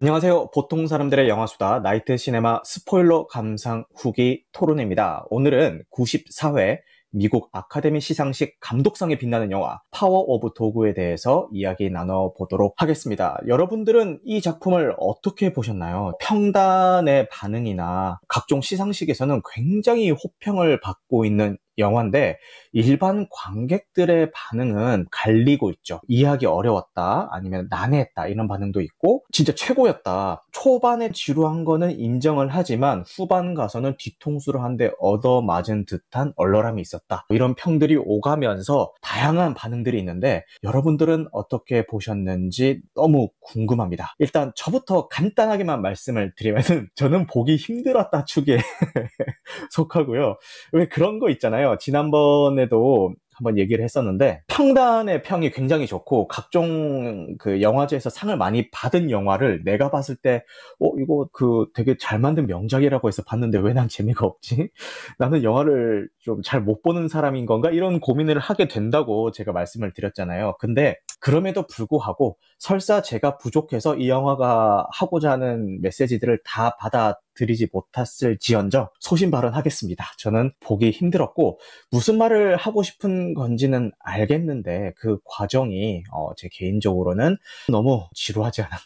안녕하세요. 보통 사람들의 영화수다 나이트 시네마 스포일러 감상 후기 토론입니다. 오늘은 94회 미국 아카데미 시상식 감독상에 빛나는 영화 파워 오브 도그에 대해서 이야기 나눠보도록 하겠습니다. 여러분들은 이 작품을 어떻게 보셨나요? 평단의 반응이나 각종 시상식에서는 굉장히 호평을 받고 있는 영화인데 일반 관객들의 반응은 갈리고 있죠. 이해하기 어려웠다, 아니면 난해했다 이런 반응도 있고 진짜 최고였다. 초반에 지루한 거는 인정을 하지만 후반 가서는 뒤통수를 한 대 얻어맞은 듯한 얼얼함이 있었다. 이런 평들이 오가면서 다양한 반응들이 있는데 여러분들은 어떻게 보셨는지 너무 궁금합니다. 일단 저부터 간단하게만 말씀을 드리면은 저는 보기 힘들었다 축에 속하고요. 왜 그런 거 있잖아요. 있잖아요. 지난번에도 한번 얘기를 했었는데 평단의 평이 굉장히 좋고 각종 그 영화제에서 상을 많이 받은 영화를 내가 봤을 때 어 이거 그 되게 잘 만든 명작이라고 해서 봤는데 왜 난 재미가 없지? 나는 영화를 좀 잘 못 보는 사람인 건가? 이런 고민을 하게 된다고 제가 말씀을 드렸잖아요. 근데 그럼에도 불구하고 설사 제가 부족해서 이 영화가 하고자 하는 메시지들을 다 받아들이지 못했을 지언정 소신 발언하겠습니다. 저는 보기 힘들었고 무슨 말을 하고 싶은 건지는 알겠는데 그 과정이 어, 제 개인적으로는 너무 지루하지 않았나.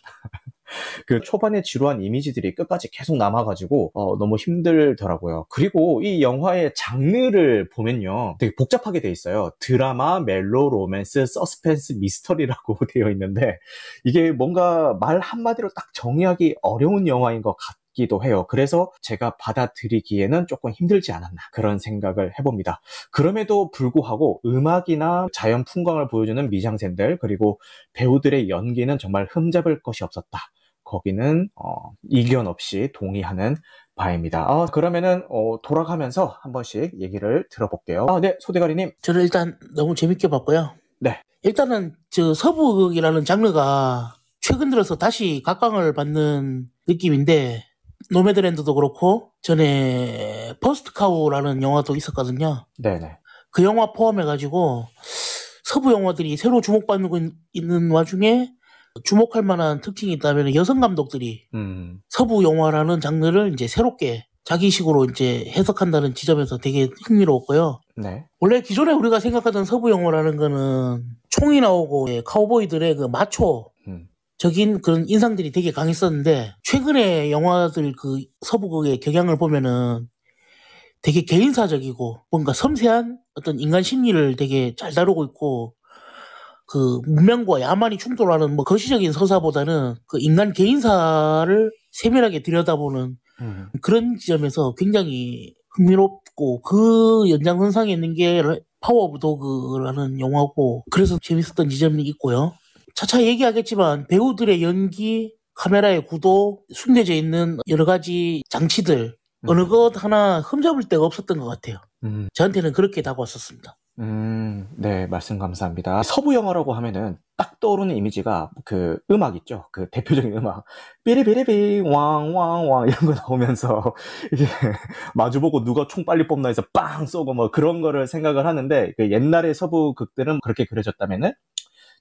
그 초반에 지루한 이미지들이 끝까지 계속 남아가지고 어, 너무 힘들더라고요. 그리고 이 영화의 장르를 보면요, 되게 복잡하게 돼 있어요. 드라마, 멜로, 로맨스, 서스펜스, 미스터리라고 되어 있는데 이게 뭔가 말 한마디로 딱 정의하기 어려운 영화인 것 같아요. 기도 해요. 그래서 제가 받아들이기에는 조금 힘들지 않았나 그런 생각을 해봅니다. 그럼에도 불구하고 음악이나 자연 풍광을 보여주는 미장센들 그리고 배우들의 연기는 정말 흠잡을 것이 없었다. 거기는 어, 이견 없이 동의하는 바입니다. 아, 그러면은 어, 돌아가면서 한 번씩 얘기를 들어볼게요. 아, 네, 소대가리님. 저는 일단 너무 재밌게 봤고요. 네. 일단은 저 서부극이라는 장르가 최근 들어서 다시 각광을 받는 느낌인데 노매드랜드도 그렇고 전에 퍼스트카우라는 영화도 있었거든요. 네네. 그 영화 포함해가지고 서부 영화들이 새로 주목받고 있는 와중에 주목할 만한 특징이 있다면 여성 감독들이 음. 서부 영화라는 장르를 이제 새롭게 자기식으로 이제 해석한다는 지점에서 되게 흥미로웠고요. 네. 원래 기존에 우리가 생각하던 서부 영화라는 거는 총이 나오고 예, 카우보이들의 그 마초 음. 적인 그런 인상들이 되게 강했었는데 최근에 영화들 그 서부극의 경향을 보면은 되게 개인사적이고 뭔가 섬세한 어떤 인간 심리를 되게 잘 다루고 있고 그 문명과 야만이 충돌하는 뭐 거시적인 서사보다는 그 인간 개인사를 세밀하게 들여다보는 음. 그런 지점에서 굉장히 흥미롭고 그 연장선상에 있는 게 파워 오브 도그라는 영화고 그래서 재밌었던 지점이 있고요. 차차 얘기하겠지만 배우들의 연기, 카메라의 구도, 숨겨져 있는 여러 가지 장치들 음. 어느 것 하나 흠잡을 데가 없었던 것 같아요. 음. 저한테는 그렇게 다가왔었습니다. 음, 네, 말씀 감사합니다. 서부 영화라고 하면은 딱 떠오르는 이미지가 그 음악 있죠. 그 대표적인 음악. 삐리비리비, 왕왕왕 이런 거 나오면서 이게 마주보고 누가 총 빨리 뽑나 해서 빵 쏘고 뭐 그런 거를 생각을 하는데 그 옛날의 서부 극들은 그렇게 그려졌다면은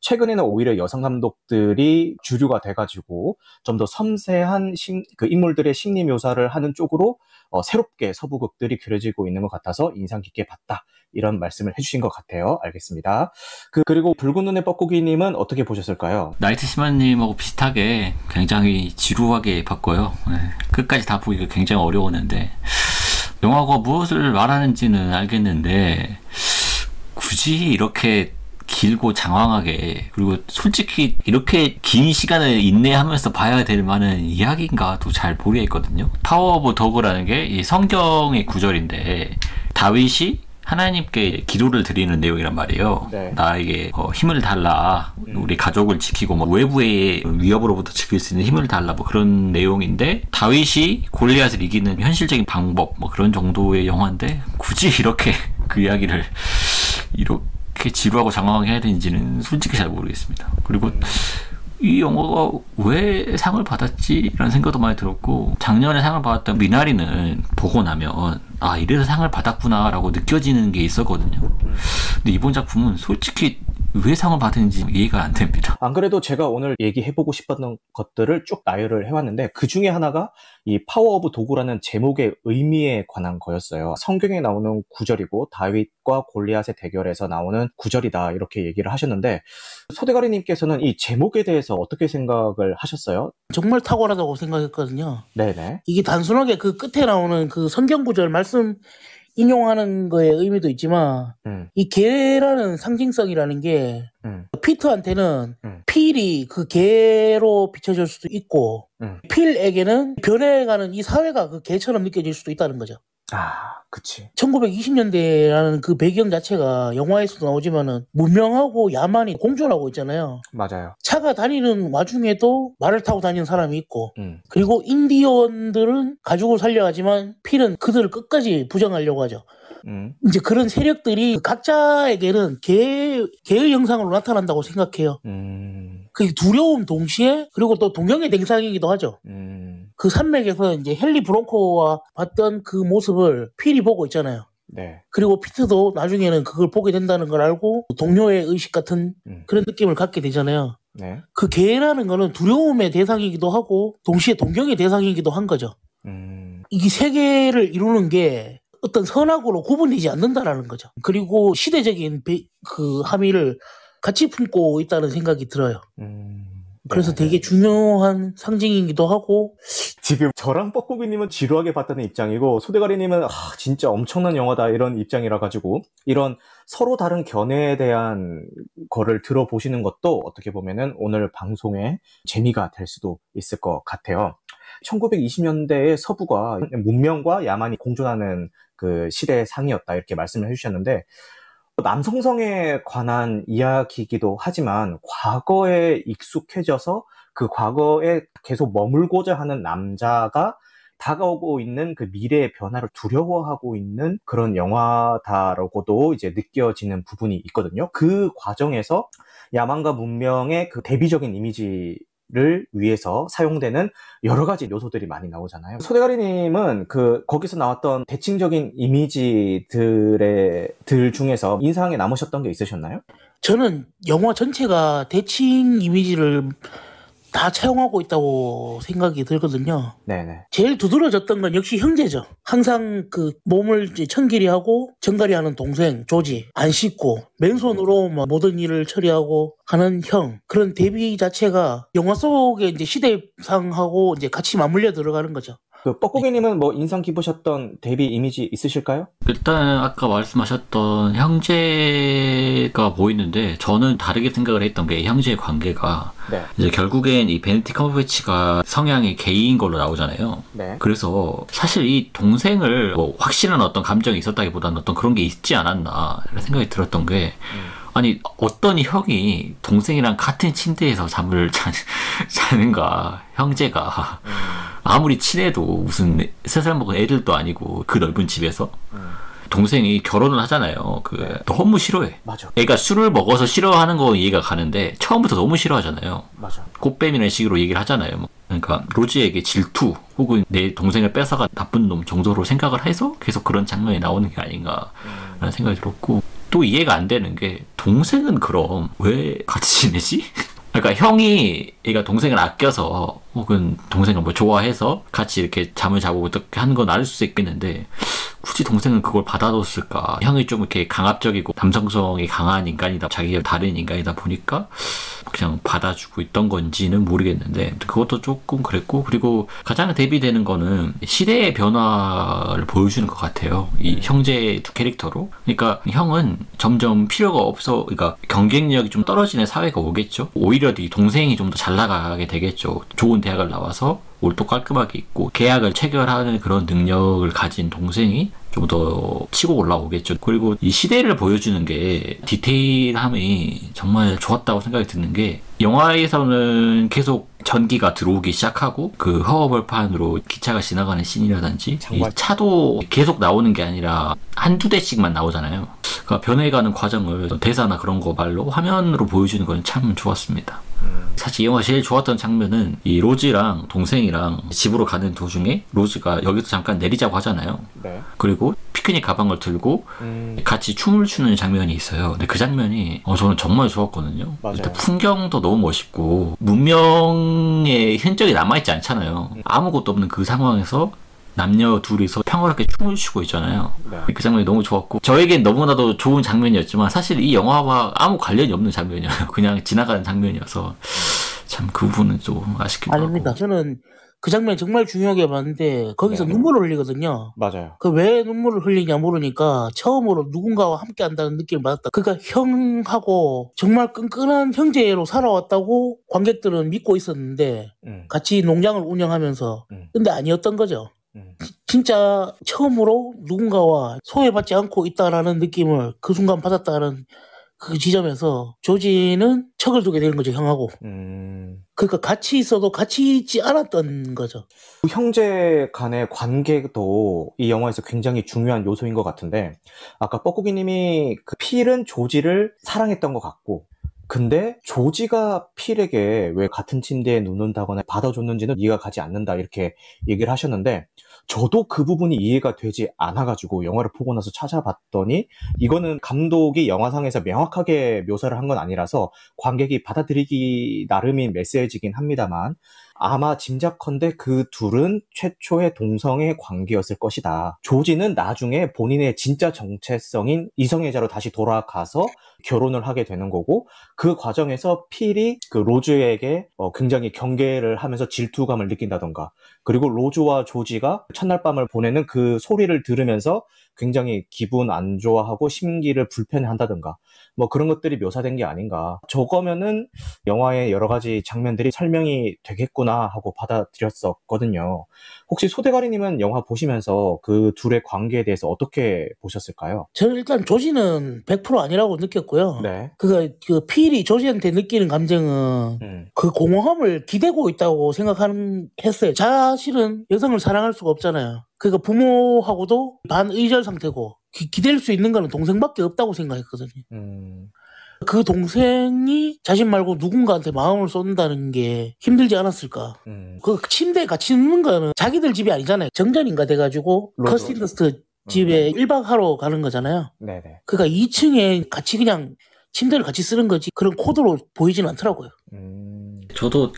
최근에는 오히려 여성 감독들이 주류가 돼가지고 좀 더 섬세한 심, 그 인물들의 심리 묘사를 하는 쪽으로 어, 새롭게 서부극들이 그려지고 있는 것 같아서 인상 깊게 봤다. 이런 말씀을 해주신 것 같아요. 알겠습니다. 그, 그리고 붉은 눈의 뻐꾸기님은 어떻게 보셨을까요? 나이트 시마님하고 비슷하게 굉장히 지루하게 봤고요. 네, 끝까지 다 보기가 굉장히 어려웠는데, 영화가 무엇을 말하는지는 알겠는데, 굳이 이렇게 길고 장황하게 그리고 솔직히 이렇게 긴 시간을 인내하면서 봐야 될 만한 이야기인가도 잘 모르겠거든요. 파워 오브 도그라는 게 성경의 구절인데 다윗이 하나님께 기도를 드리는 내용이란 말이에요. 네. 나에게 어, 힘을 달라. 우리 가족을 지키고 뭐 외부의 위협으로부터 지킬 수 있는 힘을 달라. 뭐 그런 내용인데 다윗이 골리앗을 이기는 현실적인 방법 뭐 그런 정도의 영화인데 굳이 이렇게 그 이야기를 이렇게 그렇게 지루하고 장황하게 해야 되는지는 솔직히 잘 모르겠습니다. 그리고 이 영화가 왜 상을 받았지? 라는 생각도 많이 들었고, 작년에 상을 받았던 미나리는 보고 나면, 아, 이래서 상을 받았구나, 라고 느껴지는 게 있었거든요. 근데 이번 작품은 솔직히 왜 상을 받은지 이해가 안 됩니다. 안 그래도 제가 오늘 얘기해보고 싶었던 것들을 쭉 나열을 해왔는데 그 중에 하나가 이 파워 오브 도그라는 제목의 의미에 관한 거였어요. 성경에 나오는 구절이고 다윗과 골리앗의 대결에서 나오는 구절이다 이렇게 얘기를 하셨는데 소대가리님께서는 이 제목에 대해서 어떻게 생각을 하셨어요? 정말 탁월하다고 생각했거든요. 네네. 이게 단순하게 그 끝에 나오는 그 성경 구절 말씀 인용하는 거에 의미도 있지만 음. 이 개라는 상징성이라는 게 음. 피트한테는 음. 필이 그 개로 비춰질 수도 있고 음. 필에게는 변해가는 이 사회가 그 개처럼 느껴질 수도 있다는 거죠. 아, 그치. 1920년대라는 그 배경 자체가 영화에서도 나오지만은 문명하고 야만이 공존하고 있잖아요. 맞아요. 차가 다니는 와중에도 말을 타고 다니는 사람이 있고, 음. 그리고 인디언들은 가족을 살려하지만 필은 그들을 끝까지 부정하려고 하죠. 음. 이제 그런 세력들이 각자에게는 개, 개의 형상으로 나타난다고 생각해요. 음. 그 두려움 동시에 그리고 또 동경의 대상이기도 하죠. 음. 그 산맥에서 이제 헨리 브론코와 봤던 그 모습을 필이 보고 있잖아요. 네. 그리고 피트도 나중에는 그걸 보게 된다는 걸 알고 동료의 의식 같은 음. 그런 느낌을 갖게 되잖아요. 네. 그 개라는 거는 두려움의 대상이기도 하고 동시에 동경의 대상이기도 한 거죠. 음. 이게 세 개를 이루는 게 어떤 선악으로 구분되지 않는다라는 거죠. 그리고 시대적인 배, 그 함의를 같이 품고 있다는 생각이 들어요. 음, 그래서 네. 되게 중요한 상징이기도 하고 지금 저랑 뻐꾸기님은 지루하게 봤다는 입장이고 소대가리님은 아, 진짜 엄청난 영화다 이런 입장이라 가지고 이런 서로 다른 견해에 대한 거를 들어보시는 것도 어떻게 보면은 오늘 방송의 재미가 될 수도 있을 것 같아요. 1920년대의 서부가 문명과 야만이 공존하는 그 시대의 상이었다 이렇게 말씀을 해주셨는데 남성성에 관한 이야기이기도 하지만 과거에 익숙해져서 그 과거에 계속 머물고자 하는 남자가 다가오고 있는 그 미래의 변화를 두려워하고 있는 그런 영화다라고도 이제 느껴지는 부분이 있거든요. 그 과정에서 야만과 문명의 그 대비적인 이미지 를 위해서 사용되는 여러 가지 요소들이 많이 나오잖아요. 소대가리님은 그 거기서 나왔던 대칭적인 이미지들의 들 중에서 인상에 남으셨던 게 있으셨나요? 저는 영화 전체가 대칭 이미지를 다 차용하고 있다고 생각이 들거든요. 네네. 제일 두드러졌던 건 역시 형제죠. 항상 그 몸을 천길이 하고 정갈이 하는 동생 조지 안 씻고 맨손으로 뭐 모든 일을 처리하고 하는 형 그런 대비 자체가 영화 속에 이제 시대상하고 이제 같이 맞물려 들어가는 거죠. 그 뻐꾸기님은 뭐 인상 깊으셨던 대비 이미지 있으실까요? 일단 아까 말씀하셨던 형제가 보이는데 저는 다르게 생각을 했던 게 형제의 관계가 네. 이제 결국엔 이 베네딕트 컴버배치가 성향이 게이인 걸로 나오잖아요. 네. 그래서 사실 이 동생을 뭐 확실한 어떤 감정이 있었다기보다는 어떤 그런 게 있지 않았나 이런 생각이 들었던 게 음. 아니 어떤 형이 동생이랑 같은 침대에서 잠을 자, 자는가 형제가 음. 아무리 친해도 무슨 세 살 먹은 애들도 아니고 그 넓은 집에서 음. 동생이 결혼을 하잖아요. 그 네. 너무 싫어해. 맞아. 애가 술을 먹어서 싫어하는 거 이해가 가는데 처음부터 너무 싫어하잖아요. 맞아. 꽃뱀이라는 식으로 얘기를 하잖아요. 뭐. 그러니까 로지에게 질투 혹은 내 동생을 뺏어가 나쁜 놈 정도로 생각을 해서 계속 그런 장면이 나오는 게 아닌가라는 음. 생각이 들었고 또 이해가 안 되는 게 동생은 그럼 왜 같이 지내지? 그러니까 형이 얘가 동생을 아껴서 혹은 동생을 뭐 좋아해서 같이 이렇게 잠을 자고 어떻게 하는 건 알 수 있겠는데 굳이 동생은 그걸 받아뒀을까? 형이 좀 이렇게 강압적이고 남성성이 강한 인간이다. 자기가 다른 인간이다 보니까 그냥 받아주고 있던 건지는 모르겠는데 그것도 조금 그랬고 그리고 가장 대비되는 거는 시대의 변화를 보여주는 것 같아요. 이 네. 형제 두 캐릭터로. 그러니까 형은 점점 필요가 없어, 그러니까 경쟁력이 좀 떨어지는 사회가 오겠죠. 오히려 이 동생이 좀 더 잘 나가게 되겠죠. 좋은 대학을 나와서 올도 깔끔하게 있고 계약을 체결하는 그런 능력을 가진 동생이 좀 더 치고 올라오겠죠. 그리고 이 시대를 보여주는 게 디테일함이 정말 좋았다고 생각이 드는 게 영화에서는 계속 전기가 들어오기 시작하고 그 허허벌판으로 기차가 지나가는 씬이라든지 이 차도 계속 나오는 게 아니라 한두 대씩만 나오잖아요. 그러니까 변해가는 과정을 대사나 그런 거 말로 화면으로 보여주는 건 참 좋았습니다. 사실 이 영화 제일 좋았던 장면은 이 로즈랑 동생이랑 집으로 가는 도중에 로즈가 여기서 잠깐 내리자고 하잖아요. 네. 그리고 피크닉 가방을 들고 음. 같이 춤을 추는 장면이 있어요. 근데 그 장면이 어, 저는 정말 좋았거든요. 일단 풍경도 너무 멋있고 문명 의 흔적이 남아있지 않잖아요. 아무것도 없는 그 상황에서 남녀 둘이서 평화롭게 춤을 추고 있잖아요. 네. 그 장면이 너무 좋았고 저에겐 너무나도 좋은 장면이었지만 사실 이 영화와 아무 관련이 없는 장면이에요. 그냥 지나가는 장면이어서 참 그 부분은 좀 아쉽기도 아닙니다. 하고. 저는 그 장면 정말 중요하게 봤는데 거기서 네. 눈물을 흘리거든요. 맞아요. 그 왜 눈물을 흘리냐 모르니까 처음으로 누군가와 함께 한다는 느낌을 받았다. 그러니까 형하고 정말 끈끈한 형제로 살아왔다고 관객들은 믿고 있었는데 음. 같이 농장을 운영하면서 음. 근데 아니었던 거죠. 음. 진짜 처음으로 누군가와 소외받지 않고 있다라는 느낌을 그 순간 받았다는 그 지점에서 조지는 척을 두게 되는 거죠 형하고. 음... 그러니까 같이 있어도 같이 있지 않았던 거죠. 그 형제 간의 관계도 이 영화에서 굉장히 중요한 요소인 것 같은데 아까 뻐꾸기님이 그 필은 조지를 사랑했던 것 같고 근데 조지가 필에게 왜 같은 침대에 눕는다거나 받아줬는지는 이해가 가지 않는다 이렇게 얘기를 하셨는데 저도 그 부분이 이해가 되지 않아가지고 영화를 보고 나서 찾아봤더니 이거는 감독이 영화상에서 명확하게 묘사를 한 건 아니라서 관객이 받아들이기 나름인 메시지긴 합니다만 아마 짐작컨대 그 둘은 최초의 동성의 관계였을 것이다. 조지는 나중에 본인의 진짜 정체성인 이성애자로 다시 돌아가서 결혼을 하게 되는 거고 그 과정에서 필이 그 로즈에게 어 굉장히 경계를 하면서 질투감을 느낀다던가 그리고 로즈와 조지가 첫날 밤을 보내는 그 소리를 들으면서 굉장히 기분 안 좋아하고 심기를 불편해한다던가 뭐 그런 것들이 묘사된 게 아닌가. 저거면은 영화의 여러 가지 장면들이 설명이 되겠구나 하고 받아들였었거든요. 혹시 소대가리님은 영화 보시면서 그 둘의 관계에 대해서 어떻게 보셨을까요? 저는 일단 조지는 100% 아니라고 느꼈고요. 네. 그, 그 필이 조지한테 느끼는 감정은 음. 그 공허함을 기대고 있다고 생각하는 했어요. 사실은 여성을 사랑할 수가 없잖아요. 그러니까 부모하고도 반의절 상태고 기, 기댈 수 있는 거는 동생밖에 없다고 생각했거든요. 음. 그 동생이 자신 말고 누군가한테 마음을 쏟는다는 게 힘들지 않았을까. 음. 그 침대에 같이 눕는 거는 자기들 집이 아니잖아요. 정전인가 돼가지고 커스틴더스트 집에 음. 1박 하러 가는 거잖아요. 네네. 그러니까 2층에 같이 그냥 침대를 같이 쓰는 거지 그런 코드로 보이지는 않더라고요. 음. 저도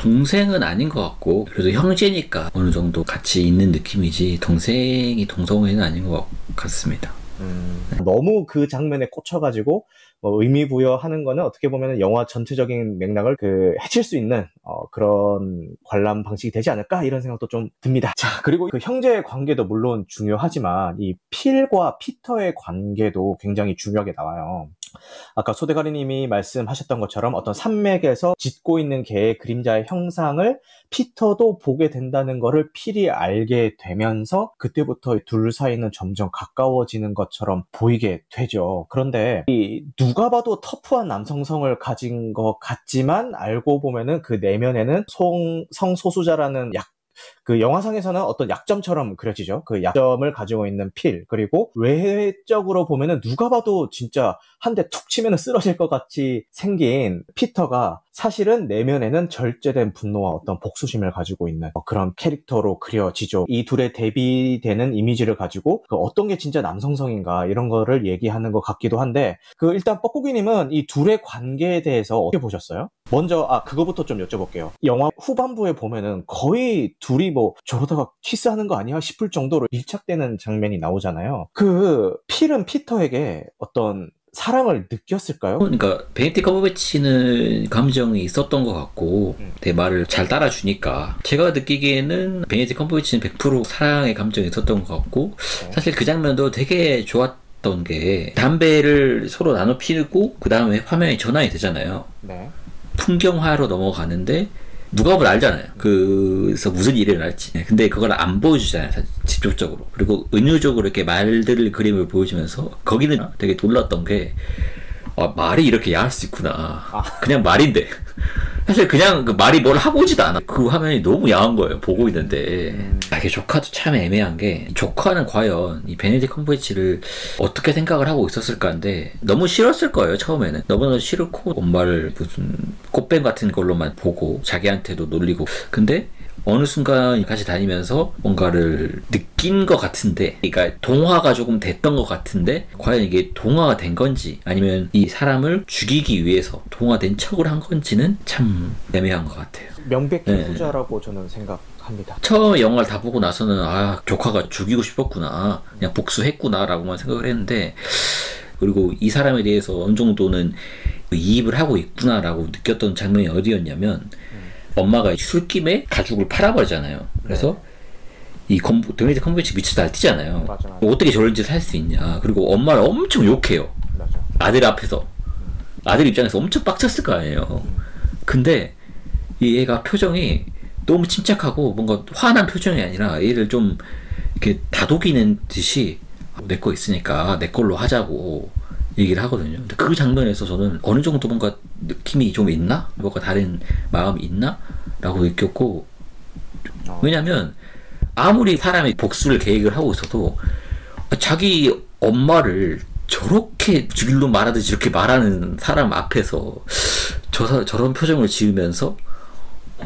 동생은 아닌 것 같고 그래도 형제니까 어느 정도 같이 있는 느낌이지 동생이 동성애는 아닌 것 같습니다. 음, 너무 그 장면에 꽂혀가지고 뭐 의미 부여하는 거는 어떻게 보면 영화 전체적인 맥락을 그 해칠 수 있는 어, 그런 관람 방식이 되지 않을까 이런 생각도 좀 듭니다. 자 그리고 그 형제의 관계도 물론 중요하지만 이 필과 피터의 관계도 굉장히 중요하게 나와요. 아까 소대가리님이 말씀하셨던 것처럼 어떤 산맥에서 짓고 있는 개의 그림자의 형상을 피터도 보게 된다는 것을 필이 알게 되면서 그때부터 둘 사이는 점점 가까워지는 것처럼 보이게 되죠. 그런데 누가 봐도 터프한 남성성을 가진 것 같지만 알고 보면은 그 내면에는 성, 성소수자라는 약 그 영화상에서는 어떤 약점처럼 그려지죠. 그 약점을 가지고 있는 필 그리고 외적으로 보면은 누가 봐도 진짜 한 대 툭 치면 쓰러질 것 같이 생긴 피터가 사실은 내면에는 절제된 분노와 어떤 복수심을 가지고 있는 그런 캐릭터로 그려지죠. 이 둘의 대비되는 이미지를 가지고 그 어떤 게 진짜 남성성인가 이런 거를 얘기하는 것 같기도 한데 그 일단 뻐꾸기님은 이 둘의 관계에 대해서 어떻게 보셨어요? 먼저 아 그거부터 좀 여쭤볼게요. 영화 후반부에 보면은 거의 둘이 뭐 저러다가 키스하는 거 아니야 싶을 정도로 밀착되는 장면이 나오잖아요. 그 필은 피터에게 어떤 사랑을 느꼈을까요? 그러니까 베네딕트 컴버배치는 감정이 있었던 것 같고 음. 내 말을 잘 따라주니까 제가 느끼기에는 베네딕트 컴버배치는 100% 사랑의 감정이 있었던 것 같고 네. 사실 그 장면도 되게 좋았던 게 담배를 서로 나눠 피우고 그 다음에 화면이 전환이 되잖아요. 네. 풍경화로 넘어가는데 누가 보면 알잖아요. 그래서 무슨 일이 일어날지. 네, 근데 그걸 안 보여주잖아요. 직접적으로. 그리고 은유적으로 이렇게 말들 그림을 보여주면서 거기는 되게 놀랐던 게 아, 말이 이렇게 야할 수 있구나. 아. 그냥 말인데. 사실 그냥 그 말이 뭘 하고 오지도 않아. 그 화면이 너무 야한 거예요. 보고 있는데. 음. 아, 이게 조카도 참 애매한 게, 조카는 과연 이 베네딕 컴버치를 어떻게 생각을 하고 있었을까인데, 너무 싫었을 거예요, 처음에는. 너무나 싫고, 엄마를 무슨 꽃뱀 같은 걸로만 보고, 자기한테도 놀리고. 근데, 어느 순간 같이 다니면서 뭔가를 느낀 것 같은데, 그러니까 동화가 조금 됐던 것 같은데, 과연 이게 동화가 된 건지, 아니면 이 사람을 죽이기 위해서 동화된 척을 한 건지는 참 애매한 것 같아요. 명백히 네. 후자라고 저는 생각합니다. 처음에 영화를 다 보고 나서는 아 조카가 죽이고 싶었구나 그냥 복수했구나 라고만 생각을 했는데 그리고 이 사람에 대해서 어느 정도는 이입을 하고 있구나라고 느꼈던 장면이 어디였냐면 엄마가 술김에 가죽을 팔아버리잖아요. 그래서 이 컴보, 드미트 컴보치 미쳐 날뛰잖아요. 맞아, 맞아. 어떻게 저런 짓을 할 수 있냐. 그리고 엄마를 엄청 욕해요. 맞아. 아들 앞에서. 아들 입장에서 엄청 빡쳤을 거 아니에요. 근데 이 애가 표정이 너무 침착하고 뭔가 화난 표정이 아니라 얘를 좀 이렇게 다독이는 듯이 내 거 있으니까 내 걸로 하자고 얘기를 하거든요. 근데 그 장면에서 저는 어느 정도 뭔가 느낌이 좀 있나? 뭔가 다른 마음이 있나? 라고 느꼈고 어. 왜냐면 아무리 사람이 복수를 계획을 하고 있어도 자기 엄마를 저렇게 죽일로 말하듯이 이렇게 말하는 사람 앞에서 저, 사- 저런 표정을 지으면서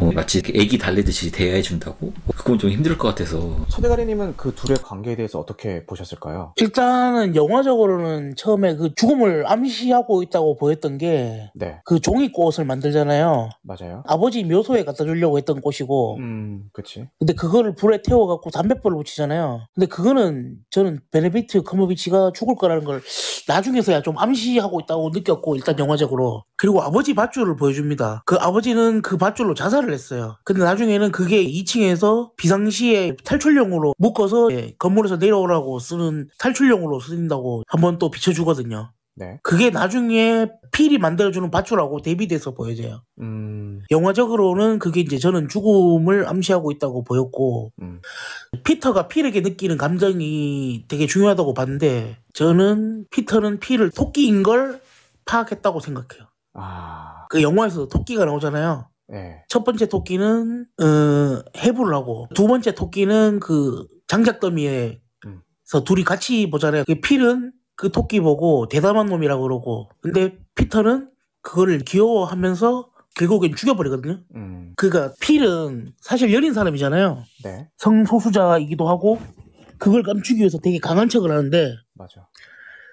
어, 마치 애기 달래듯이 대해해 준다고? 그건 좀 힘들 것 같아서 소대가리님은 그 둘의 관계에 대해서 어떻게 보셨을까요? 일단은 영화적으로는 처음에 그 죽음을 암시하고 있다고 보였던 게 네, 그 종이꽃을 만들잖아요. 맞아요. 아버지 묘소에 갖다 주려고 했던 꽃이고 음, 그치. 근데 그거를 불에 태워갖고 담뱃불을 붙이잖아요. 근데 그거는 저는 베네비트 커머비치가 죽을 거라는 걸 나중에서야 좀 암시하고 있다고 느꼈고 일단 영화적으로 그리고 아버지 밧줄을 보여줍니다. 그 아버지는 그 밧줄로 자살을 했어요. 근데 나중에는 그게 2층에서 비상시에 탈출용으로 묶어서 예, 건물에서 내려오라고 쓰는 탈출용으로 쓰인다고 한번 또 비춰주거든요. 네. 그게 나중에 필이 만들어주는 밧줄하고 대비돼서 보여져요. 음, 영화적으로는 그게 이제 저는 죽음을 암시하고 있다고 보였고 음. 피터가 필에게 느끼는 감정이 되게 중요하다고 봤는데 저는 피터는 필을 토끼인 걸 파악했다고 생각해요. 아, 그 영화에서 토끼가 나오잖아요. 네. 첫 번째 토끼는 어, 해부를 하고 두 번째 토끼는 그 장작 더미에서 음. 둘이 같이 보잖아요. 그 필은 그 토끼 보고 대담한 놈이라고 그러고 근데 피터는 그거를 귀여워하면서 결국엔 죽여버리거든요. 음, 그니까 필은 사실 여린 사람이잖아요. 네. 성소수자이기도 하고 그걸 감추기 위해서 되게 강한 척을 하는데 맞아.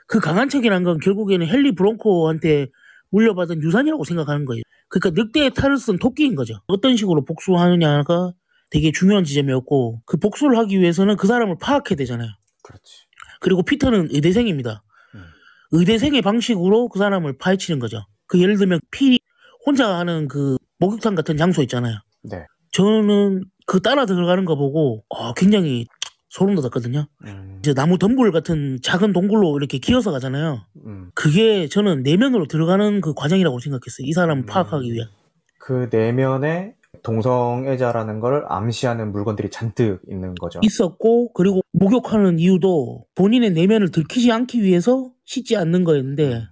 그 강한 척이란 건 결국에는 헨리 브롱코한테 물려받은 유산이라고 생각하는 거예요. 그러니까 늑대의 탈을 쓴 토끼인 거죠. 어떤 식으로 복수하느냐가 되게 중요한 지점이었고 그 복수를 하기 위해서는 그 사람을 파악해야 되잖아요. 그렇지. 그리고 피터는 의대생입니다. 음. 의대생의 방식으로 그 사람을 파헤치는 거죠. 그 예를 들면 필이 혼자 하는 그 목욕탕 같은 장소 있잖아요. 네. 저는 그 따라 들어가는 거 보고 어, 굉장히 소름 돋았거든요. 음, 이제 나무 덤불 같은 작은 동굴로 이렇게 기어서 가잖아요. 음. 그게 저는 내면으로 들어가는 그 과정이라고 생각했어요. 이 사람을 음. 파악하기 위한. 그 내면에 동성애자라는 걸 암시하는 물건들이 잔뜩 있는 거죠. 있었고 그리고 목욕하는 이유도 본인의 내면을 들키지 않기 위해서 씻지 않는 거였는데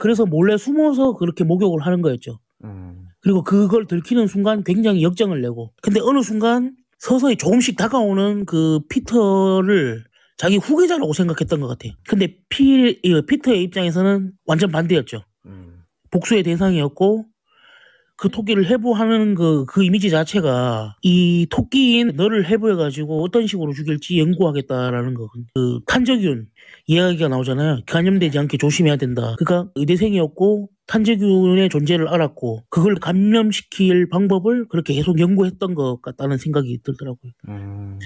그래서 몰래 숨어서 그렇게 목욕을 하는 거였죠. 음, 그리고 그걸 들키는 순간 굉장히 역정을 내고 근데 어느 순간 서서히 조금씩 다가오는 그 피터를 자기 후계자라고 생각했던 것 같아요. 근데 피, 이 피터의 입장에서는 완전 반대였죠. 음, 복수의 대상이었고 그 토끼를 해부하는 그, 그 이미지 자체가 이 토끼인 너를 해부해가지고 어떤 식으로 죽일지 연구하겠다라는 거. 그 탄저균 이야기가 나오잖아요. 감염되지 않게 조심해야 된다. 그러니까 의대생이었고 탄저균의 존재를 알았고 그걸 감염시킬 방법을 그렇게 계속 연구했던 것 같다는 생각이 들더라고요. 음,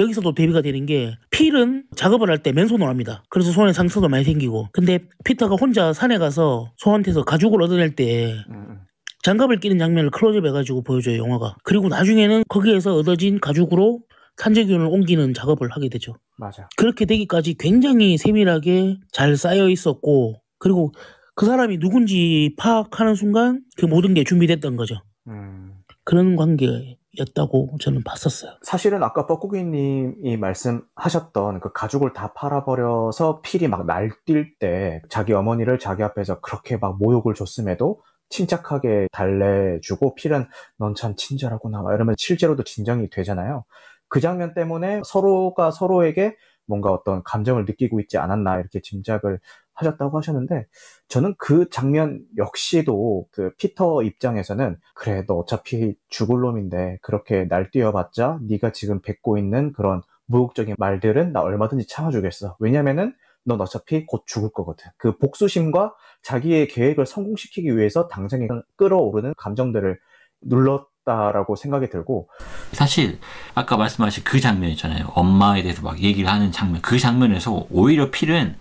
여기서도 대비가 되는 게 필은 작업을 할 때 맨손으로 합니다. 그래서 손에 상처도 많이 생기고 근데 피터가 혼자 산에 가서 소한테서 가죽을 얻어낼 때 음, 장갑을 끼는 장면을 클로즈업 해가지고 보여줘요 영화가 그리고 나중에는 거기에서 얻어진 가죽으로 탄저균을 옮기는 작업을 하게 되죠 맞아. 그렇게 되기까지 굉장히 세밀하게 잘 쌓여 있었고 그리고 그 사람이 누군지 파악하는 순간 그 모든 게 준비됐던 거죠 음. 그런 관계였다고 저는 봤었어요 사실은 아까 뻐꾸기님이 말씀하셨던 그 가죽을 다 팔아버려서 필이 막 날뛸 때 자기 어머니를 자기 앞에서 그렇게 막 모욕을 줬음에도 침착하게 달래주고 필은 넌 참 친절하구나 이러면 실제로도 진정이 되잖아요. 그 장면 때문에 서로가 서로에게 뭔가 어떤 감정을 느끼고 있지 않았나 이렇게 짐작을 하셨다고 하셨는데 저는 그 장면 역시도 그 피터 입장에서는 그래 너 어차피 죽을 놈인데 그렇게 날뛰어봤자 네가 지금 뱉고 있는 그런 무욕적인 말들은 나 얼마든지 참아주겠어 왜냐면은 넌 어차피 곧 죽을 거거든. 그 복수심과 자기의 계획을 성공시키기 위해서 당장에 끌어오르는 감정들을 눌렀다라고 생각이 들고 사실 아까 말씀하신 그 장면 있잖아요. 엄마에 대해서 막 얘기를 하는 장면. 그 장면에서 오히려 필은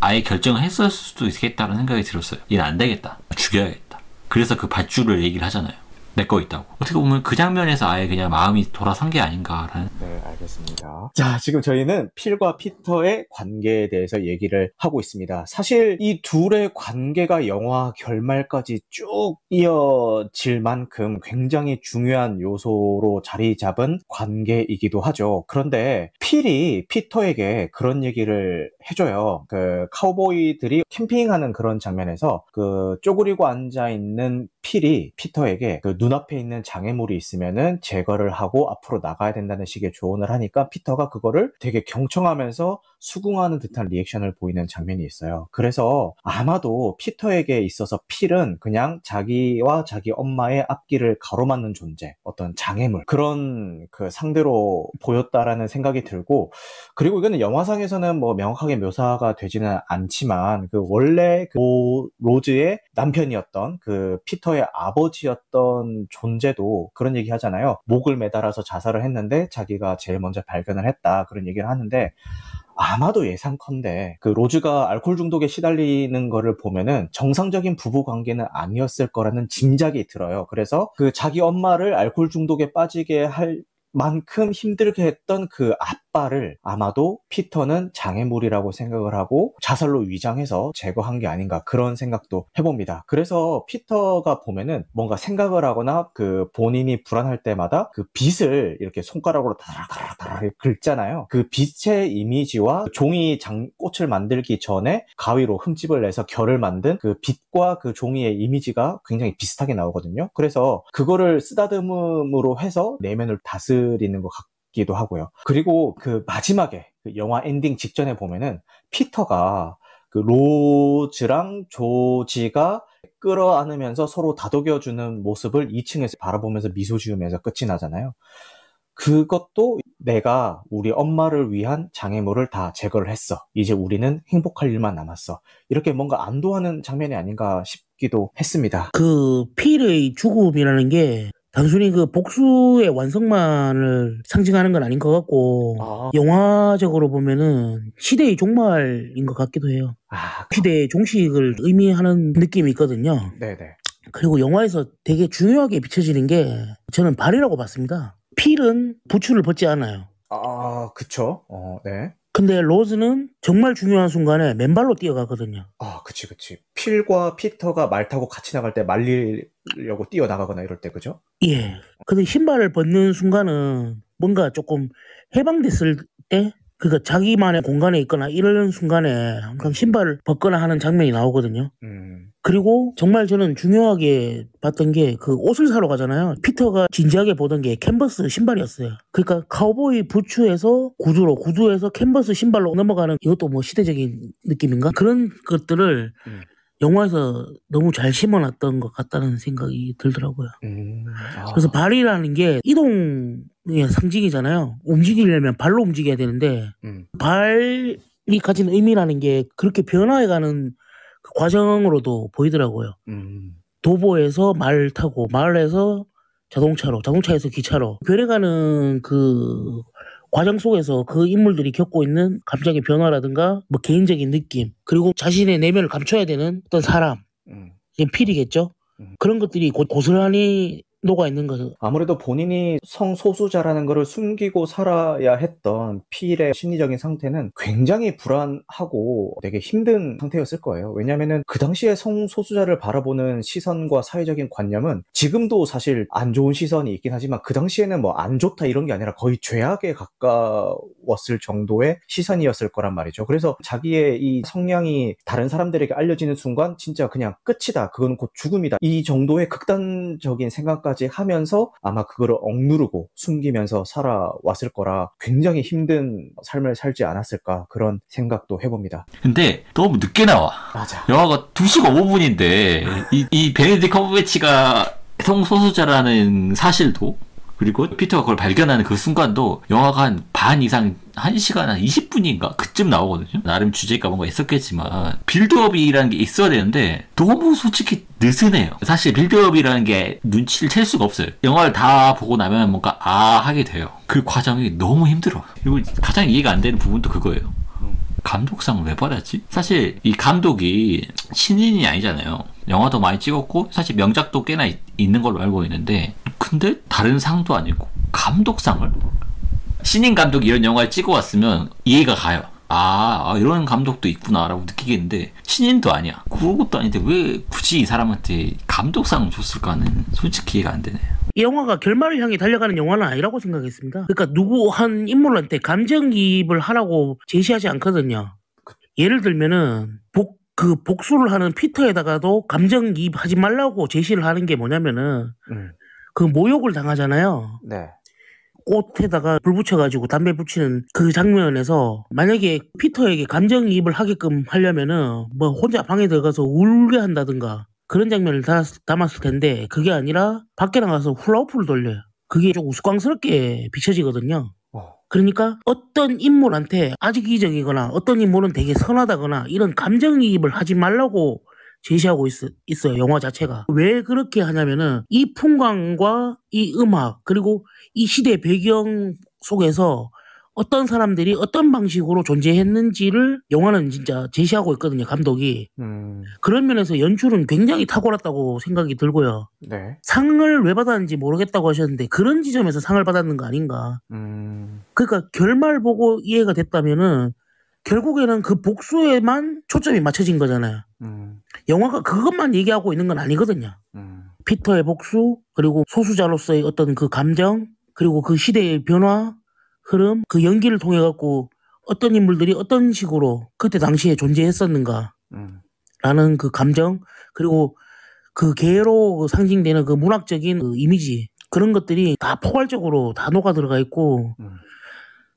아예 결정을 했을 수도 있겠다는 생각이 들었어요. 얘는 안 되겠다. 죽여야겠다. 그래서 그 밧줄을 얘기를 하잖아요. 내거 있다고. 어떻게 보면 그 장면에서 아예 그냥 마음이 돌아선 게 아닌가라는. 네, 알겠습니다. 자, 지금 저희는 필과 피터의 관계에 대해서 얘기를 하고 있습니다. 사실 이 둘의 관계가 영화 결말까지 쭉 이어질 만큼 굉장히 중요한 요소로 자리 잡은 관계이기도 하죠. 그런데 필이 피터에게 그런 얘기를 해줘요. 그 카우보이들이 캠핑하는 그런 장면에서 그 쪼그리고 앉아 있는 필이 피터에게 그 눈 앞에 있는 장애물이 있으면은 제거를 하고 앞으로 나가야 된다는 식의 조언을 하니까 피터가 그거를 되게 경청하면서 수긍하는 듯한 리액션을 보이는 장면이 있어요. 그래서 아마도 피터에게 있어서 필은 그냥 자기와 자기 엄마의 앞길을 가로막는 존재, 어떤 장애물 그런 그 상대로 보였다라는 생각이 들고 그리고 이거는 영화상에서는 뭐 명확하게 묘사가 되지는 않지만 그 원래 그 로즈의 남편이었던 그 피터의 아버지였던 존재도 그런 얘기 하잖아요. 목을 매달아서 자살을 했는데 자기가 제일 먼저 발견을 했다 그런 얘기를 하는데 아마도 예상컨대 그 로즈가 알코올 중독에 시달리는 거를 보면은 정상적인 부부 관계는 아니었을 거라는 짐작이 들어요. 그래서 그 자기 엄마를 알코올 중독에 빠지게 할 만큼 힘들게 했던 그 아빠를 아마도 피터는 장애물이라고 생각을 하고 자살로 위장해서 제거한 게 아닌가 그런 생각도 해봅니다. 그래서 피터가 보면은 뭔가 생각을 하거나 그 본인이 불안할 때마다 그 빗을 이렇게 손가락으로 다라다라다라 긁잖아요. 그 빗의 이미지와 종이 장 꽃을 만들기 전에 가위로 흠집을 내서 결을 만든 그 빗과 그 종이의 이미지가 굉장히 비슷하게 나오거든요. 그래서 그거를 쓰다듬음으로 해서 내면을 다스리는 것 같기도 하고요. 그리고 그 마지막에 그 영화 엔딩 직전에 보면은 피터가 그 로즈랑 조지가 끌어안으면서 서로 다독여주는 모습을 2층에서 바라보면서 미소 지으면서 끝이 나잖아요. 그것도 내가 우리 엄마를 위한 장애물을 다 제거를 했어. 이제 우리는 행복할 일만 남았어. 이렇게 뭔가 안도하는 장면이 아닌가 싶기도 했습니다. 그 필의 죽음이라는 게 단순히 그 복수의 완성만을 상징하는 건 아닌 것 같고 아. 영화적으로 보면은 시대의 종말인 것 같기도 해요. 아, 시대의 종식을 의미하는 느낌이 있거든요. 네네. 그리고 영화에서 되게 중요하게 비춰지는 게 저는 발이라고 봤습니다. 필은 부츠를 벗지 않아요. 아, 그쵸. 어, 네. 근데 로즈는 정말 중요한 순간에 맨발로 뛰어가거든요. 아, 그치, 그치. 필과 피터가 말 타고 같이 나갈 때 말리려고 뛰어나가거나 이럴 때, 그죠? 예. 근데 신발을 벗는 순간은 뭔가 조금 해방됐을 때 그니까 자기만의 공간에 있거나 이런 순간에 항상 신발을 벗거나 하는 장면이 나오거든요. 음. 그리고 정말 저는 중요하게 봤던 게 그 옷을 사러 가잖아요. 피터가 진지하게 보던 게 캔버스 신발이었어요. 그러니까 카우보이 부츠에서 구두로, 구두에서 캔버스 신발로 넘어가는 이것도 뭐 시대적인 느낌인가? 그런 것들을 음. 영화에서 너무 잘 심어놨던 것 같다는 생각이 들더라고요. 음, 아. 그래서 발이라는 게 이동의 상징이잖아요. 움직이려면 발로 움직여야 되는데 음. 발이 가진 의미라는 게 그렇게 변화해가는 그 과정으로도 보이더라고요. 음. 도보에서 말 타고 말에서 자동차로 자동차에서 기차로 변해가는 그 과정 속에서 그 인물들이 겪고 있는 감정의 변화라든가 뭐 개인적인 느낌 그리고 자신의 내면을 감춰야 되는 어떤 사람 음. 필이겠죠. 음. 그런 것들이 고, 고스란히 녹아 있는 거죠. 아무래도 본인이 성소수자라는 것을 숨기고 살아야 했던 필의 심리적인 상태는 굉장히 불안하고 되게 힘든 상태였을 거예요. 왜냐면은 그 당시에 성소수자를 바라보는 시선과 사회적인 관념은 지금도 사실 안 좋은 시선이 있긴 하지만 그 당시에는 뭐 안 좋다 이런 게 아니라 거의 죄악에 가까웠을 정도의 시선이었을 거란 말이죠. 그래서 자기의 이 성향이 다른 사람들에게 알려지는 순간 진짜 그냥 끝이다. 그건 곧 죽음이다. 이 정도의 극단적인 생각 까지 하면서 아마 그거를 억누르고 숨기면서 살아왔을 거라 굉장히 힘든 삶을 살지 않았을까 그런 생각도 해봅니다. 근데 너무 늦게 나와. 맞아. 영화가 2시간 5분인데 이, 이 베네딕트 컴버배치가 성소수자라는 사실도 그리고 피터가 그걸 발견하는 그 순간도 영화가 한 반 이상 1시간 한 20분인가 그쯤 나오거든요. 나름 주제가 뭔가 있었겠지만 빌드업이라는 게 있어야 되는데 너무 솔직히 느슨해요. 사실 빌드업이라는 게 눈치를 챌 수가 없어요. 영화를 다 보고 나면 뭔가 아 하게 돼요. 그 과정이 너무 힘들어. 그리고 가장 이해가 안 되는 부분도 그거예요. 감독상 왜 받았지? 사실 이 감독이 신인이 아니잖아요. 영화도 많이 찍었고 사실 명작도 꽤나 있, 는 걸로 알고 있는데 근데 다른 상도 아니고 감독상을 신인 감독이 이런 영화를 찍어왔으면 이해가 가요. 아, 아, 이런 감독도 있구나라고 느끼겠는데 신인도 아니야. 그런 것도 아닌데 왜 굳이 이 사람한테 감독상을 줬을까는 솔직히 이해가 안 되네요. 이 영화가 결말을 향해 달려가는 영화는 아니라고 생각했습니다. 그러니까 누구 한 인물한테 감정이입을 하라고 제시하지 않거든요. 예를 들면은 복, 그 복수를 하는 피터에다가도 감정이입하지 말라고 제시를 하는 게 뭐냐면은 음. 그 모욕을 당하잖아요. 네. 꽃에다가 불 붙여가지고 담배 붙이는 그 장면에서 만약에 피터에게 감정이입을 하게끔 하려면은 뭐 혼자 방에 들어가서 울게 한다든가 그런 장면을 다 담았을 텐데 그게 아니라 밖에 나가서 훌라후프를 돌려요. 그게 좀 우스꽝스럽게 비춰지거든요. 어. 그러니까 어떤 인물한테 아직 이적이거나 어떤 인물은 되게 선하다거나 이런 감정이입을 하지 말라고 제시하고 있, 있어요. 영화 자체가. 왜 그렇게 하냐면은 이 풍광과 이 음악 그리고 이 시대 배경 속에서 어떤 사람들이 어떤 방식으로 존재했는지를 영화는 진짜 제시하고 있거든요, 감독이. 음. 그런 면에서 연출은 굉장히 탁월했다고 생각이 들고요. 네. 상을 왜 받았는지 모르겠다고 하셨는데 그런 지점에서 상을 받았는 거 아닌가. 음. 그러니까 결말 보고 이해가 됐다면은 결국에는 그 복수에만 초점이 맞춰진 거잖아요. 음. 영화가 그것만 얘기하고 있는 건 아니거든요. 음. 피터의 복수, 그리고 소수자로서의 어떤 그 감정, 그리고 그 시대의 변화, 흐름, 그 연기를 통해 갖고 어떤 인물들이 어떤 식으로 그때 당시에 존재했었는가, 음. 라는 그 감정, 그리고 그 개로 상징되는 그 문학적인 그 이미지, 그런 것들이 다 포괄적으로 다 녹아 들어가 있고, 음.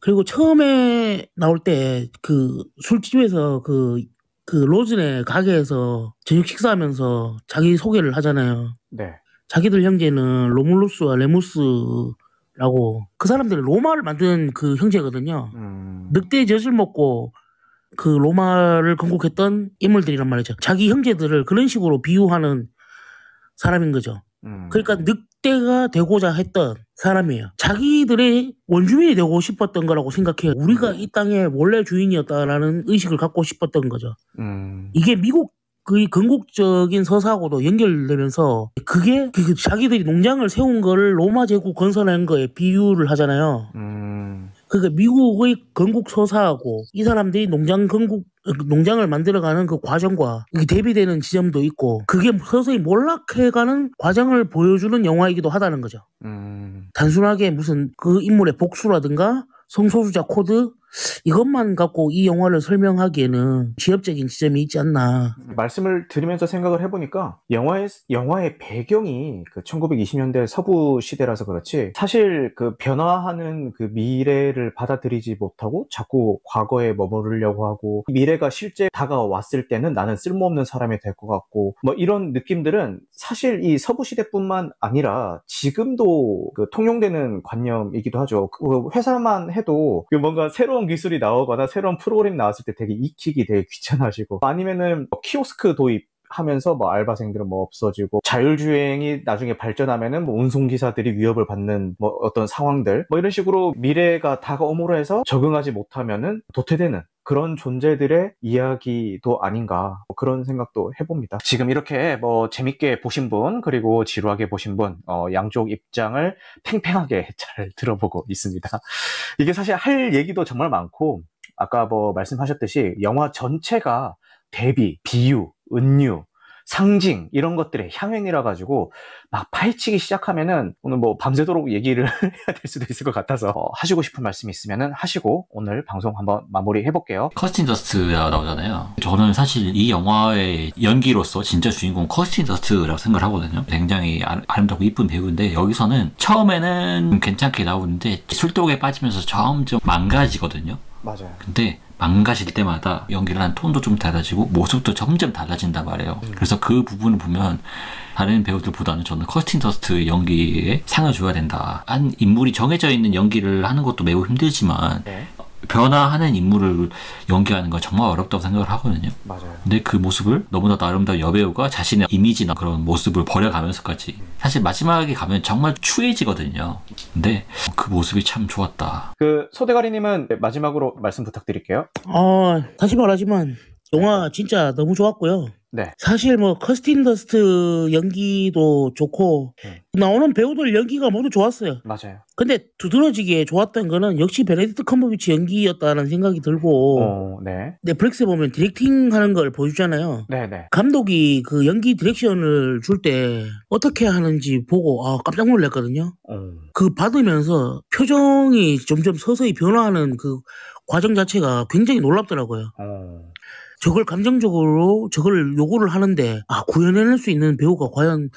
그리고 처음에 나올 때 그 술집에서 그, 그 로즈네 가게에서 저녁 식사하면서 자기 소개를 하잖아요. 네. 자기들 형제는 로물루스와 레무스 라고 그 사람들이 로마를 만든 그 형제거든요. 음. 늑대의 젖을 먹고 그 로마를 건국했던 인물들이란 말이죠. 자기 형제들을 그런 식으로 비유하는 사람인 거죠. 음. 그러니까 늑대가 되고자 했던 사람이에요. 자기들이 원주민이 되고 싶었던 거라고 생각해요. 우리가 이 땅의 원래 주인이었다라는 의식을 갖고 싶었던 거죠. 음. 이게 미국 그 건국적인 서사하고도 연결되면서 그게 그 자기들이 농장을 세운 거를 로마 제국 건설한 거에 비유를 하잖아요. 음. 그러니까 미국의 건국 서사하고 이 사람들이 농장 건국 농장을 만들어가는 그 과정과 대비되는 지점도 있고 그게 서서히 몰락해가는 과정을 보여주는 영화이기도 하다는 거죠. 음. 단순하게 무슨 그 인물의 복수라든가 성소수자 코드 이것만 갖고 이 영화를 설명하기에는 지엽적인 지점이 있지 않나. 말씀을 드리면서 생각을 해보니까 영화의 영화의 배경이 그 1920년대 서부 시대라서 그렇지 사실 그 변화하는 그 미래를 받아들이지 못하고 자꾸 과거에 머무르려고 하고 미래가 실제 다가왔을 때는 나는 쓸모없는 사람이 될 것 같고 뭐 이런 느낌들은 사실 이 서부 시대뿐만 아니라 지금도 그 통용되는 관념이기도 하죠. 그 회사만 해도 그 뭔가 새로운 새로운 기술이 나오거나 새로운 프로그램 나왔을 때 되게 익히기 되게 귀찮아지고 아니면은 뭐 키오스크 도입 하면서 뭐 알바생들은 뭐 없어지고 자율주행이 나중에 발전하면은 뭐 운송기사들이 위협을 받는 뭐 어떤 상황들 뭐 이런 식으로 미래가 다가옴으로 해서 적응하지 못하면은 도태되는 그런 존재들의 이야기도 아닌가 뭐 그런 생각도 해봅니다. 지금 이렇게 뭐 재밌게 보신 분 그리고 지루하게 보신 분 어, 양쪽 입장을 팽팽하게 잘 들어보고 있습니다. 이게 사실 할 얘기도 정말 많고 아까 뭐 말씀하셨듯이 영화 전체가 대비, 비유, 은유, 상징 이런 것들의 향연이라 가지고 막 파헤치기 시작하면은 오늘 뭐 밤새도록 얘기를 해야 될 수도 있을 것 같아서 어, 하시고 싶은 말씀이 있으면은 하시고 오늘 방송 한번 마무리 해볼게요. 커스틴 더스트가 나오잖아요. 저는 사실 이 영화의 연기로서 진짜 주인공 커스틴 더스트라고 생각을 하거든요. 굉장히 아름답고 이쁜 배우인데 여기서는 처음에는 괜찮게 나오는데 술독에 빠지면서 점점 망가지거든요. 맞아요. 근데 망가질 때마다 연기를 한 톤도 좀 달라지고 모습도 점점 달라진단 말이에요. 음. 그래서 그 부분을 보면 다른 배우들보다는 저는 커스틴 더스트 연기에 상을 줘야 된다. 한 인물이 정해져 있는 연기를 하는 것도 매우 힘들지만 네. 변화하는 인물을 연기하는 건 정말 어렵다고 생각을 하거든요. 맞아요. 근데 그 모습을 너무나 아름다운 여배우가 자신의 이미지나 그런 모습을 버려가면서까지 사실 마지막에 가면 정말 추해지거든요. 근데 그 모습이 참 좋았다. 그 소대가리님은 마지막으로 말씀 부탁드릴게요. 어, 다시 말하지만 영화 진짜 너무 좋았고요. 네. 사실 뭐 커스틴 더스트 연기도 좋고 음. 나오는 배우들 연기가 모두 좋았어요. 맞아요. 근데 두드러지게 좋았던 거는 역시 베네딕트 컴버배치 연기였다는 생각이 들고 어, 네. 넷플릭스에 보면 directing 하는 걸 보여주잖아요. 네, 네. 감독이 그 연기 direction을 줄 때 어떻게 하는지 보고 아, 깜짝 놀랐거든요. 어. 그 받으면서 표정이 점점 서서히 변화하는 그 과정 자체가 굉장히 놀랍더라고요. 어. 저걸 감정적으로 저걸 요구를 하는데 아 구현해낼 수 있는 배우가 과연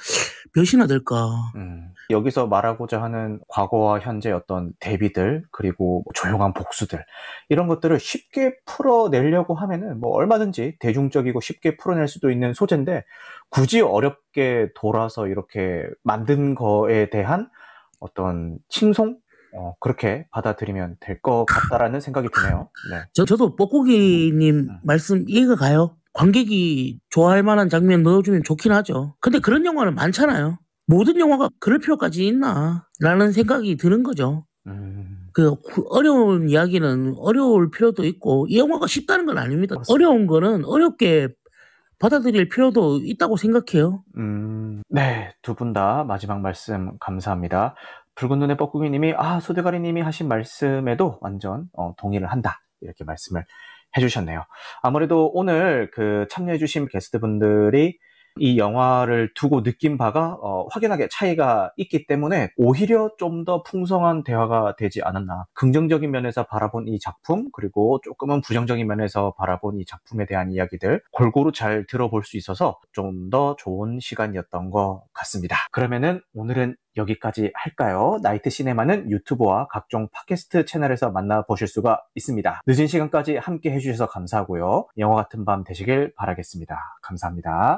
몇이나 될까? 음. 여기서 말하고자 하는 과거와 현재 어떤 대비들 그리고 조용한 복수들 이런 것들을 쉽게 풀어내려고 하면은 뭐 얼마든지 대중적이고 쉽게 풀어낼 수도 있는 소재인데 굳이 어렵게 돌아서 이렇게 만든 거에 대한 어떤 칭송 어, 그렇게 받아들이면 될 것 같다라는 생각이 드네요. 네. 저, 저도 뻐꾸기님 음. 말씀 이해가 가요. 관객이 좋아할 만한 장면 넣어주면 좋긴 하죠. 근데 그런 영화는 많잖아요. 모든 영화가 그럴 필요까지 있나? 라는 생각이 드는 거죠. 음. 그 어려운 이야기는 어려울 필요도 있고 이 영화가 쉽다는 건 아닙니다. 맞습니다. 어려운 거는 어렵게 받아들일 필요도 있다고 생각해요. 음, 네, 두 분 다 마지막 말씀 감사합니다. 붉은 눈의 뻐꾸기님이 아 소대가리님이 하신 말씀에도 완전 어, 동의를 한다 이렇게 말씀을 해주셨네요. 아무래도 오늘 그 참여해주신 게스트분들이 이 영화를 두고 느낀 바가 어, 확연하게 차이가 있기 때문에 오히려 좀 더 풍성한 대화가 되지 않았나. 긍정적인 면에서 바라본 이 작품, 그리고 조금은 부정적인 면에서 바라본 이 작품에 대한 이야기들 골고루 잘 들어볼 수 있어서 좀 더 좋은 시간이었던 것 같습니다. 그러면은 오늘은 여기까지 할까요? 나이트 시네마는 유튜브와 각종 팟캐스트 채널에서 만나보실 수가 있습니다. 늦은 시간까지 함께 해주셔서 감사하고요. 영화 같은 밤 되시길 바라겠습니다. 감사합니다.